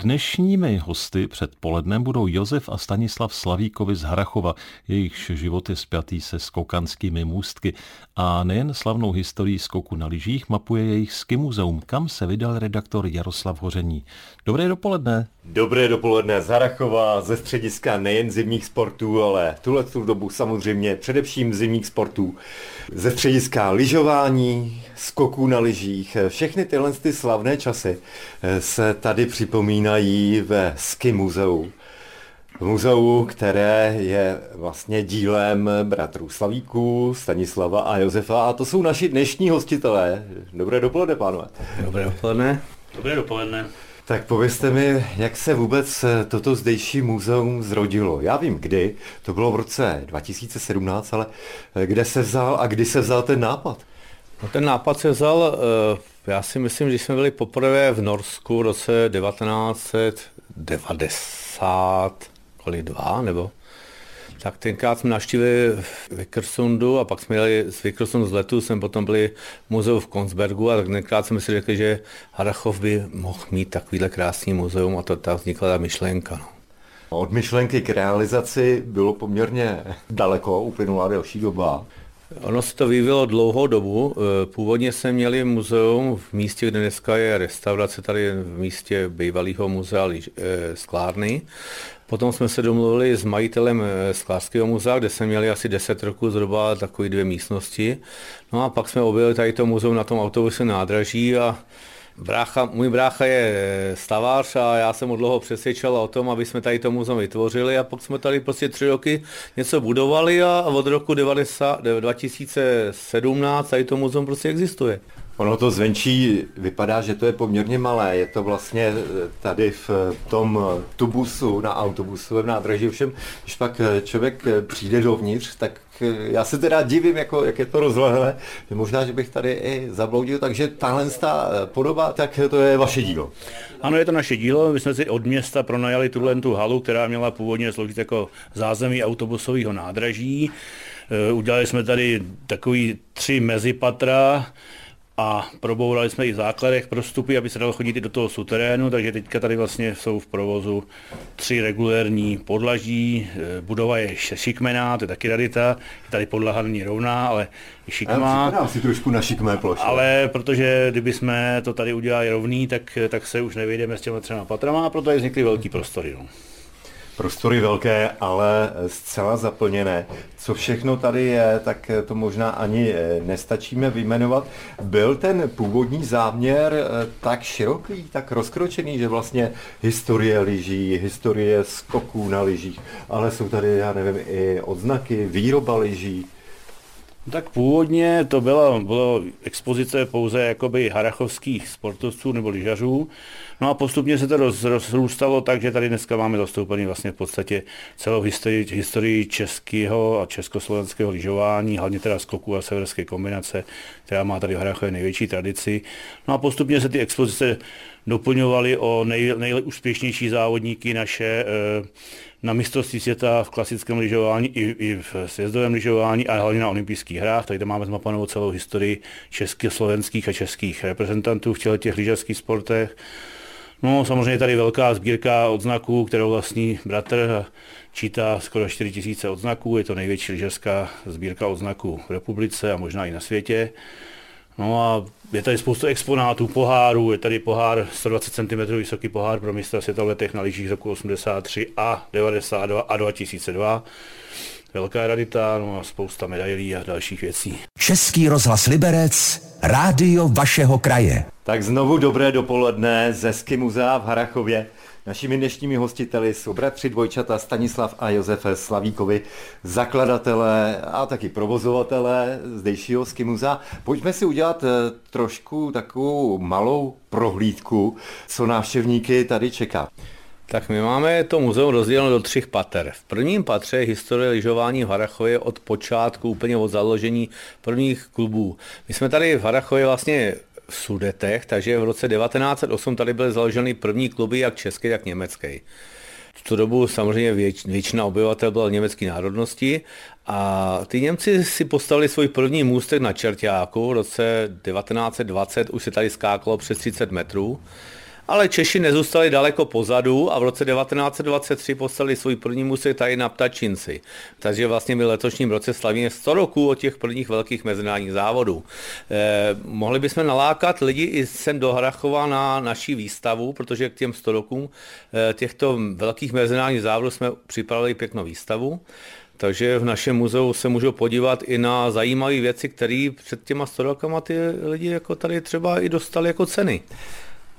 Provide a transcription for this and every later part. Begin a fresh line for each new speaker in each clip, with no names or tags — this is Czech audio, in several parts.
Dnešními hosty před polednem budou Josef a Stanislav Slavíkovi z Harachova, jejichž život je spjatý se skokanskými můstky. A nejen slavnou historii skoku na lyžích mapuje jejich ski muzeum, kam se vydal redaktor Jaroslav Hoření. Dobré dopoledne.
Dobré dopoledne z Harachova, ze střediska nejen zimních sportů, ale tuhle tu dobu samozřejmě především zimních sportů. Ze střediska lyžování, skoků na lyžích, všechny tyhle ty slavné časy se tady připomínají ve Ski muzeu. V muzeu, které je vlastně dílem bratrů Slavíků, Stanislava a Josefa. A to jsou naši dnešní hostitelé. Dobré dopoledne, pánové.
Dobré dopoledne.
Dobré dopoledne.
Tak povězte mi, jak se vůbec toto zdejší muzeum zrodilo. Já vím kdy, to bylo v roce 2017, ale kde se vzal a kdy se vzal ten nápad?
No ten nápad se vzal, eh, já si myslím, že jsme byli poprvé v Norsku v roce 1990, kolik dva, nebo tak tenkrát jsme navštívili Vikersundu a pak jsme jeli z Vikersundu z letu, jsme potom byli v muzeu v Konsbergu a tak tenkrát jsme si řekli, že Harachov by mohl mít takovýhle krásný muzeum a to tak vznikla ta myšlenka. No.
Od myšlenky k realizaci bylo poměrně daleko, uplynula delší doba.
Ono se to vyvíjelo dlouhou dobu. E, původně jsme měli muzeum v místě, kde dneska je restaurace, tady v místě bývalého muzea e, sklárny. Potom jsme se domluvili s majitelem e, Sklářského muzea, kde jsme měli asi 10 roků zhruba takové dvě místnosti. No a pak jsme objevili tady to muzeum na tom autobuse nádraží a Brácha, můj brácha je stavář a já jsem mu dlouho přesvědčil o tom, aby jsme tady to muzeum vytvořili a pak jsme tady prostě tři roky něco budovali a od roku 90, 2017 tady to muzeum prostě existuje.
Ono to zvenčí vypadá, že to je poměrně malé. Je to vlastně eh, tady v tom tubusu na autobusu v nádraží. Všem, když pak eh, člověk eh, přijde dovnitř, tak já se teda divím, jako, jak je to rozlehlé. Možná, že bych tady i zabloudil, takže tahle podoba, tak to je vaše dílo.
Ano, je to naše dílo. My jsme si od města pronajali tuhle tu halu, která měla původně sloužit jako zázemí autobusového nádraží. Udělali jsme tady takový tři mezipatra, a probourali jsme i v základech prostupy, aby se dalo chodit i do toho suterénu, takže teďka tady vlastně jsou v provozu tři regulérní podlaží, e, budova je šikmená, to je taky radita, je tady podlaha není rovná, ale je šikmá.
Já si trošku na šikmé ploše.
Ale protože kdyby jsme to tady udělali rovný, tak, tak se už nevyjdeme s těma třema patrama a proto je vznikly velký prostory. No.
Prostory velké, ale zcela zaplněné. Co všechno tady je, tak to možná ani eh, nestačíme vyjmenovat. Byl ten původní záměr eh, tak široký, tak rozkročený, že vlastně historie lyží, historie skoků na lyžích, ale jsou tady, já nevím, i odznaky, výroba lyží.
Tak původně to byla, bylo expozice pouze jakoby harachovských sportovců nebo lyžařů. No a postupně se to roz, rozrůstalo tak, že tady dneska máme zastoupený vlastně v podstatě celou historii, historii českého a československého lyžování, hlavně teda skoku a severské kombinace, která má tady v Harachově největší tradici. No a postupně se ty expozice doplňovaly o nej, nejúspěšnější závodníky naše eh, na mistrovství světa v klasickém lyžování i, i v sjezdovém lyžování a hlavně na olympijských hrách. Tady máme zmapovanou celou historii českých, slovenských a českých reprezentantů v těch lyžařských sportech. No samozřejmě tady velká sbírka odznaků, kterou vlastní bratr čítá skoro 4 000 odznaků. Je to největší lyžařská sbírka odznaků v republice a možná i na světě. No a je tady spoustu exponátů, pohárů, je tady pohár 120 cm vysoký pohár pro mistra světa v letech na lyžích roku 83 a 92 a 2002. Velká radita, no a spousta medailí a dalších věcí.
Český rozhlas Liberec, rádio vašeho kraje.
Tak znovu dobré dopoledne ze Ski muzea v Harachově. Našimi dnešními hostiteli jsou bratři dvojčata Stanislav a Josef Slavíkovi, zakladatelé a taky provozovatelé zdejšího ski muzea. Pojďme si udělat eh, trošku takovou malou prohlídku, co návštěvníky tady čeká.
Tak my máme to muzeum rozděleno do třech pater. V prvním patře je historie lyžování v Harachově od počátku, úplně od založení prvních klubů. My jsme tady v Harachově vlastně v Sudetech, takže v roce 1908 tady byly založeny první kluby, jak české, tak německé. V tu dobu samozřejmě věč, většina obyvatel byla německé národnosti a ty Němci si postavili svůj první můstek na Čertáku v roce 1920, už se tady skákalo přes 30 metrů Ale Češi nezůstali daleko pozadu a v roce 1923 poslali svůj první musek tady na Ptačinci. Takže vlastně my letošním roce slavíme 100 roků od těch prvních velkých mezinárodních závodů. Eh, mohli bychom nalákat lidi i sem do Harachova na naší výstavu, protože k těm 100 rokům eh, těchto velkých mezinárodních závodů jsme připravili pěknou výstavu. Takže v našem muzeu se můžou podívat i na zajímavé věci, které před těma 100 rokama ty lidi jako tady třeba i dostali jako ceny.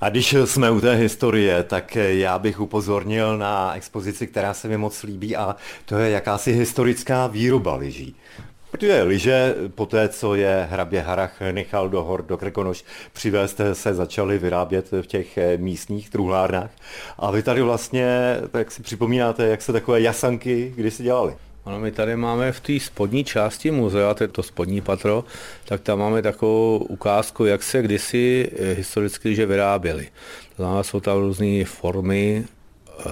A když jsme u té historie, tak já bych upozornil na expozici, která se mi moc líbí a to je jakási historická výroba lyží. Protože lyže po té, co je hrabě Harach nechal do hor, do Krkonoš přivést, se začaly vyrábět v těch místních truhlárnách. A vy tady vlastně, tak si připomínáte, jak se takové jasanky kdysi dělaly.
Ano, my tady máme v té spodní části muzea, to je to spodní patro, tak tam máme takovou ukázku, jak se kdysi eh, historicky že vyráběly. To znamená, jsou tam různé formy, eh,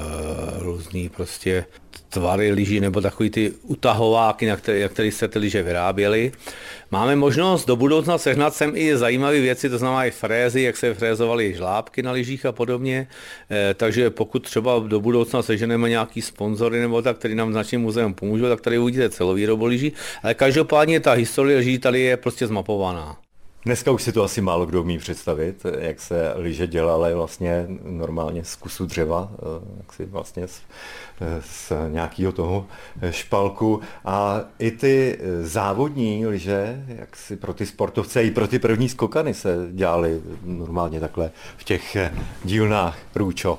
různé prostě tvary lyží nebo takový ty utahováky, na které, na které se ty lyže vyráběly. Máme možnost do budoucna sehnat sem i zajímavé věci, to znamená i frézy, jak se frézovaly žlábky na lyžích a podobně. E, takže pokud třeba do budoucna seženeme nějaký sponzory nebo tak, který nám značně muzeum pomůžou, tak tady uvidíte celou výrobu lyží. Ale každopádně ta historie lyží tady je prostě zmapovaná.
Dneska už si to asi málo kdo umí představit, jak se lyže dělaly vlastně normálně z kusu dřeva, eh, jak si vlastně z, eh, z nějakého toho špalku. A i ty eh, závodní lyže, jak si pro ty sportovce, i pro ty první skokany se dělaly normálně takhle v těch dílnách Růčo.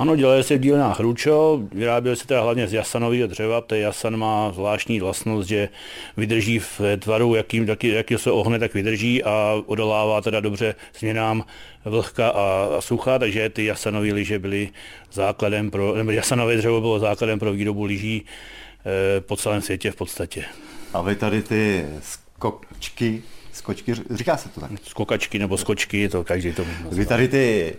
Ano, dělají se v dílnách Ručo, vyráběly se teda hlavně z jasanového dřeva, ten jasan má zvláštní vlastnost, že vydrží v tvaru, jakým, jaký, jaký se ohne, tak vydrží a odolává teda dobře změnám vlhka a, a sucha, takže ty jasanové lyže byly základem pro, nebo jasanové dřevo bylo základem pro výrobu lyží e, po celém světě v podstatě.
A vy tady ty skočky skočky, říká se to tak?
Skokačky nebo skočky, to každý to.
Vy tady ty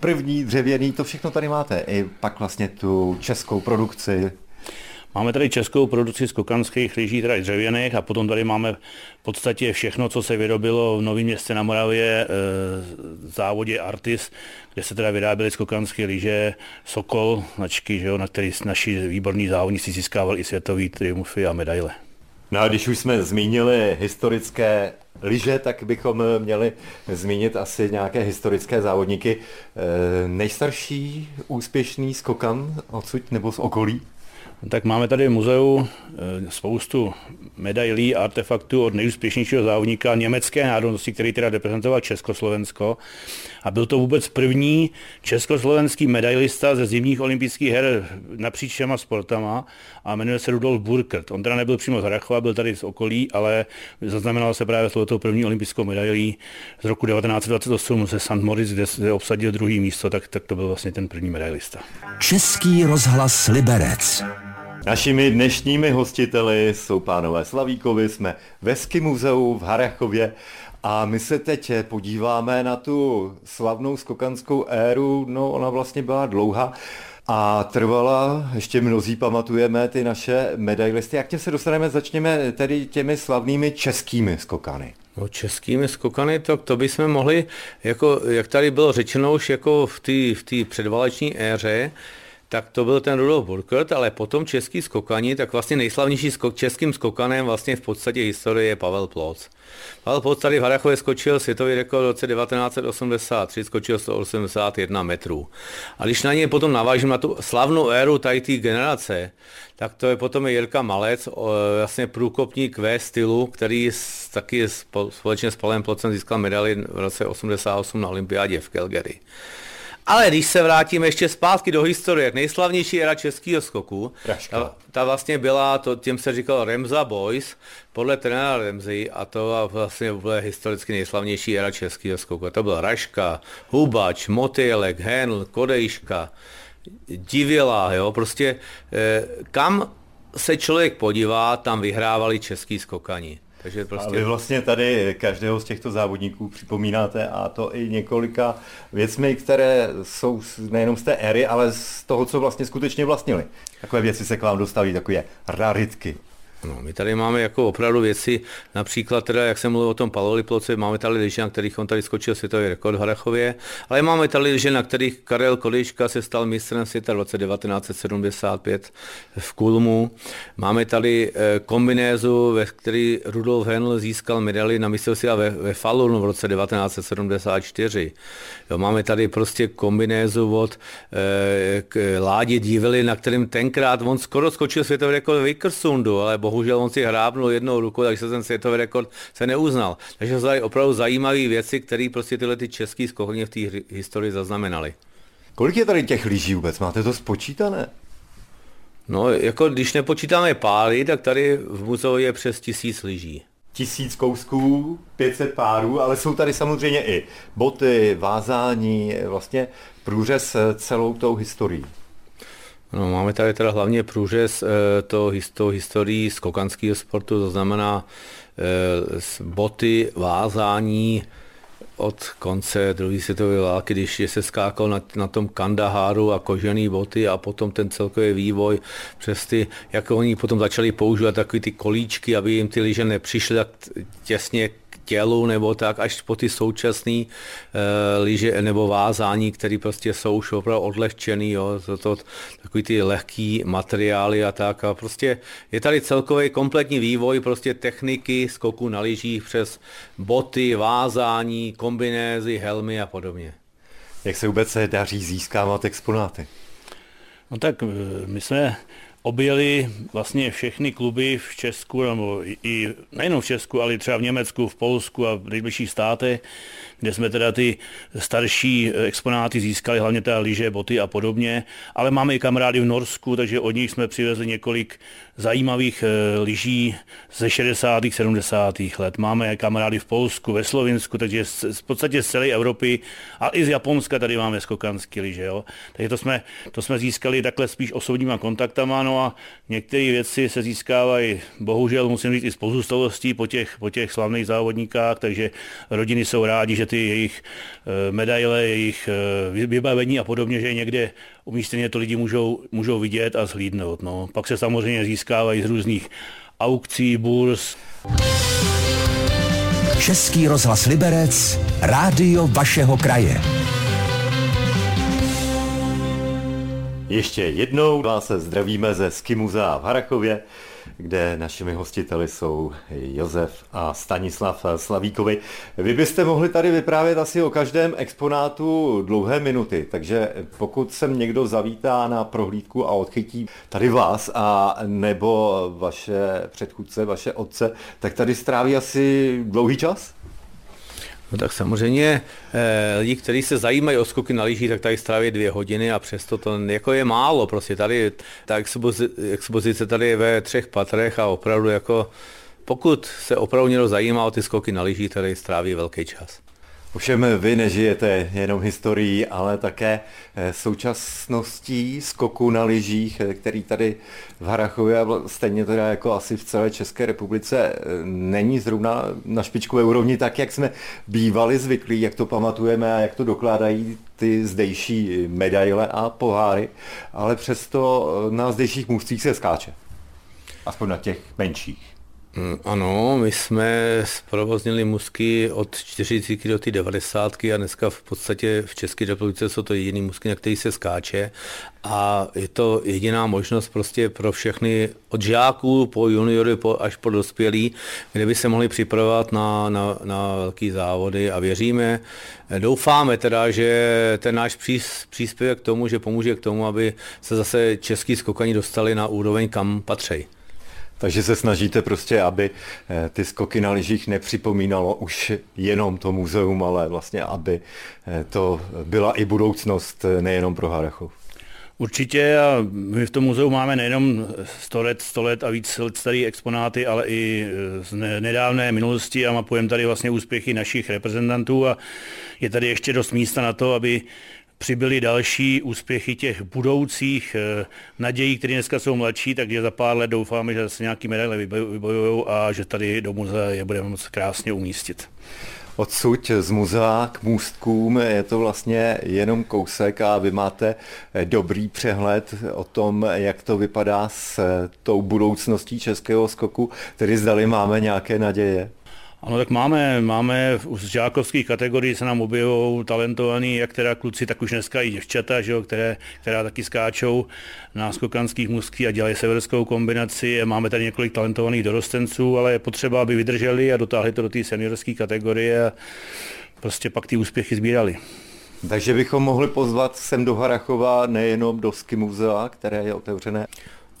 první dřevěný, to všechno tady máte. I pak vlastně tu českou produkci.
Máme tady českou produkci skokanských lyží, teda dřevěných, a potom tady máme v podstatě všechno, co se vyrobilo v Novém městě na Moravě, v závodě Artis, kde se teda vyráběly skokanské lyže, Sokol, značky, že jo, na který naši výborní závodníci získávali i světový triumfy a medaile.
No a když už jsme zmínili historické lyže, tak bychom měli zmínit asi nějaké historické závodníky. E, nejstarší úspěšný skokan odsud nebo z okolí?
Tak máme tady v muzeu eh, spoustu medailí a artefaktů od nejúspěšnějšího závodníka německé národnosti, který teda reprezentoval Československo. A byl to vůbec první československý medailista ze zimních olympijských her napříč všema sportama a jmenuje se Rudolf Burkert. On teda nebyl přímo z Harachova, byl tady z okolí, ale zaznamenal se právě s první olympijskou medailí z roku 1928 ze St. Moritz, kde obsadil druhý místo, tak, tak to byl vlastně ten první medailista.
Český rozhlas Liberec.
Našimi dnešními hostiteli jsou pánové Slavíkovi, jsme ve Ski muzeu v Harachově a my se teď podíváme na tu slavnou skokanskou éru, no ona vlastně byla dlouhá a trvala, ještě mnozí pamatujeme ty naše medailisty. Jak tě se dostaneme, začněme tedy těmi slavnými českými skokany.
No, českými skokany, to, to bychom mohli, jako, jak tady bylo řečeno už jako v té v předvaleční éře, tak to byl ten Rudolf Burkert, ale potom český skokani, tak vlastně nejslavnější skok, českým skokanem vlastně v podstatě historie je Pavel Ploc. Pavel Ploc tady v Harachově skočil světový rekord v roce 1983, skočil 181 metrů. A když na něj potom navážím na tu slavnou éru tady té generace, tak to je potom Jirka Malec, vlastně průkopník V stylu, který taky společně s Pavlem Plocem získal medaili v roce 88 na olympiádě v Calgary. Ale když se vrátíme ještě zpátky do historie, nejslavnější era českého skoku, ta, ta, vlastně byla, to, těm se říkal Remza Boys, podle trenéra Remzy, a to vlastně byla historicky nejslavnější era českého skoku. To byl Raška, Hubač, Motýlek, Henl, Kodejška, Divila, jo, prostě eh, kam se člověk podívá, tam vyhrávali český skokani.
Takže prostě... A vy vlastně tady každého z těchto závodníků připomínáte a to i několika věcmi, které jsou nejenom z té éry, ale z toho, co vlastně skutečně vlastnili. Takové věci se k vám dostaví, takové raritky.
No, my tady máme jako opravdu věci, například teda, jak jsem mluvil o tom paloliploce, máme tady liže, na kterých on tady skočil světový rekord v Harachově, ale máme tady liže, na kterých Karel Koliška se stal mistrem světa v roce 1975 v Kulmu. Máme tady eh, kombinézu, ve který Rudolf Henl získal medaili na mistrovství ve, ve Falunu v roce 1974. Jo, máme tady prostě kombinézu od e, k Ládě Dívely, na kterým tenkrát on skoro skočil světový rekord v Vickersundu, ale bohužel on si hrábnul jednou rukou, takže ten světový rekord se neuznal. Takže to jsou opravdu zajímavé věci, které prostě tyhle ty český skokovně v té historii zaznamenaly.
Kolik je tady těch lyží vůbec? Máte to spočítané?
No, jako když nepočítáme pály, tak tady v muzeu je přes tisíc lyží.
Tisíc kousků, 500 párů, ale jsou tady samozřejmě i boty, vázání, vlastně průřez celou tou historií.
No, máme tady teda hlavně průřez e, to, to historii skokanského sportu, to znamená e, boty, vázání od konce druhé světové války, když se skákal na, na tom Kandaháru a kožený boty a potom ten celkový vývoj přes ty, jak oni potom začali používat takové ty kolíčky, aby jim ty lyže nepřišly tak těsně tělu nebo tak až po ty současné uh, lyže nebo vázání, které prostě jsou už opravdu odlehčený, jo, to, to, takový ty lehký materiály a tak. A prostě je tady celkový kompletní vývoj prostě techniky skoku na lyžích přes boty, vázání, kombinézy, helmy a podobně.
Jak se vůbec daří získávat exponáty?
No tak eh, my jsme objeli vlastně všechny kluby v Česku, nebo i nejenom v Česku, ale třeba v Německu, v Polsku a v nejbližších státech, kde jsme teda ty starší exponáty získali, hlavně teda lyže, boty a podobně, ale máme i kamarády v Norsku, takže od nich jsme přivezli několik zajímavých eh, lyží ze 60. 70. let. Máme kamarády v Polsku, ve Slovinsku, takže v podstatě z celé Evropy a i z Japonska tady máme skokanské lyže. Jo. Takže to jsme, to jsme získali takhle spíš osobníma kontaktama, no a některé věci se získávají, bohužel musím říct, i z pozůstalostí po těch, po těch slavných závodníkách, takže rodiny jsou rádi, že ty jejich eh, medaile, jejich eh, vybavení a podobně, že někde umístěně to lidi můžou, můžou vidět a zhlídnout. No. Pak se samozřejmě získávají z různých aukcí, burs.
Český rozhlas Liberec, rádio vašeho kraje.
Ještě jednou vás zdravíme ze Skimuzea v Harachově kde našimi hostiteli jsou Josef a Stanislav Slavíkovi. Vy byste mohli tady vyprávět asi o každém exponátu dlouhé minuty, takže pokud sem někdo zavítá na prohlídku a odchytí tady vás a nebo vaše předchůdce, vaše otce, tak tady stráví asi dlouhý čas?
No tak samozřejmě eh, lidi, kteří se zajímají o skoky na lyžích, tak tady stráví dvě hodiny a přesto to jako je málo. Prostě tady ta expozice tady je ve třech patrech a opravdu jako pokud se opravdu někdo zajímá o ty skoky na lyžích, tady stráví velký čas.
Ovšem vy nežijete jenom historií, ale také eh, současností skoku na lyžích, eh, který tady v Harachově a stejně teda jako asi v celé České republice eh, není zrovna na špičkové úrovni tak, jak jsme bývali zvyklí, jak to pamatujeme a jak to dokládají ty zdejší medaile a poháry, ale přesto na zdejších můstcích se skáče. Aspoň na těch menších.
Mm, ano, my jsme zprovoznili musky od 40 do 90 a dneska v podstatě v České republice jsou to jediný musky, na který se skáče a je to jediná možnost prostě pro všechny od žáků po juniory po, až po dospělí, kde by se mohli připravovat na, na, na velký závody a věříme, doufáme teda, že ten náš příspěvek k tomu, že pomůže k tomu, aby se zase český skokani dostali na úroveň, kam patří.
Takže se snažíte prostě, aby eh, ty skoky na lyžích nepřipomínalo už jenom to muzeum, ale vlastně, aby eh, to byla i budoucnost eh, nejenom pro Harachov.
Určitě a my v tom muzeu máme nejenom 100 let, 100 let a víc let staré exponáty, ale i z nedávné minulosti a mapujeme tady vlastně úspěchy našich reprezentantů a je tady ještě dost místa na to, aby přibyly další úspěchy těch budoucích eh, nadějí, které dneska jsou mladší, takže za pár let doufáme, že se nějaký medaile vybojují a že tady do muzea je budeme moc krásně umístit.
odsud z muzea k můstkům. Je to vlastně jenom kousek a vy máte dobrý přehled o tom, jak to vypadá s tou budoucností českého skoku, tedy zdali máme nějaké naděje.
Ano, tak máme, máme z žákovských kategorií se nám objevují talentovaní, jak teda kluci, tak už dneska i děvčata, že jo, které, která taky skáčou na skokanských musky a dělají severskou kombinaci. Máme tady několik talentovaných dorostenců, ale je potřeba, aby vydrželi a dotáhli to do té seniorské kategorie a prostě pak ty úspěchy sbírali.
Takže bychom mohli pozvat sem do Harachova nejenom do Ski muzea, které je otevřené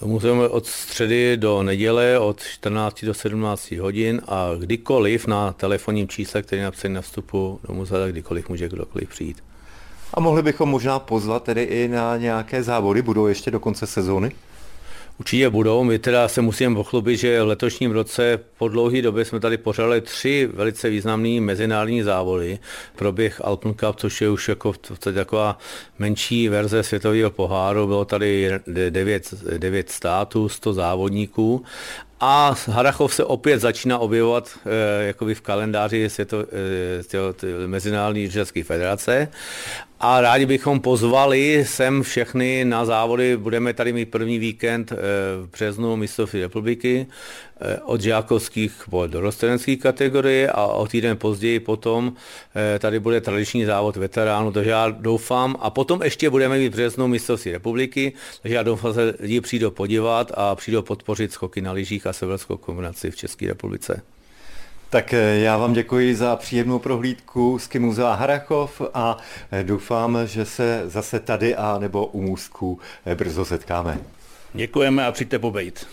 Muzeum od středy do neděle od 14 do 17 hodin a kdykoliv na telefonním čísle, který napsaný na vstupu do muzea, kdykoliv může kdokoliv přijít.
A mohli bychom možná pozvat tedy i na nějaké závody, budou ještě do konce sezóny?
Určitě budou. My teda se musíme pochlubit, že v letošním roce po dlouhé době jsme tady pořádali tři velice významné mezinárodní závody. Proběh Alpen Cup, což je už jako taková menší verze světového poháru. Bylo tady devět, devět států, 100 závodníků a Harachov se opět začíná objevovat e, jakoby v kalendáři světo, e, Mezinárodní lyžařské federace a rádi bychom pozvali sem všechny na závody. Budeme tady mít první víkend e, v březnu mistrovství republiky e, od žákovských po dorostenecké kategorie a o týden později potom e, tady bude tradiční závod veteránů, takže já doufám a potom ještě budeme mít v březnu mistrovství republiky, takže já doufám, že lidi přijdou podívat a přijdou podpořit skoky na lyžích a severskou kombinaci v České republice.
Tak eh, já vám děkuji za příjemnou prohlídku z Muzea Harachov a eh, doufám, že se zase tady a nebo u můstku eh, brzo setkáme.
Děkujeme a přijďte pobejt.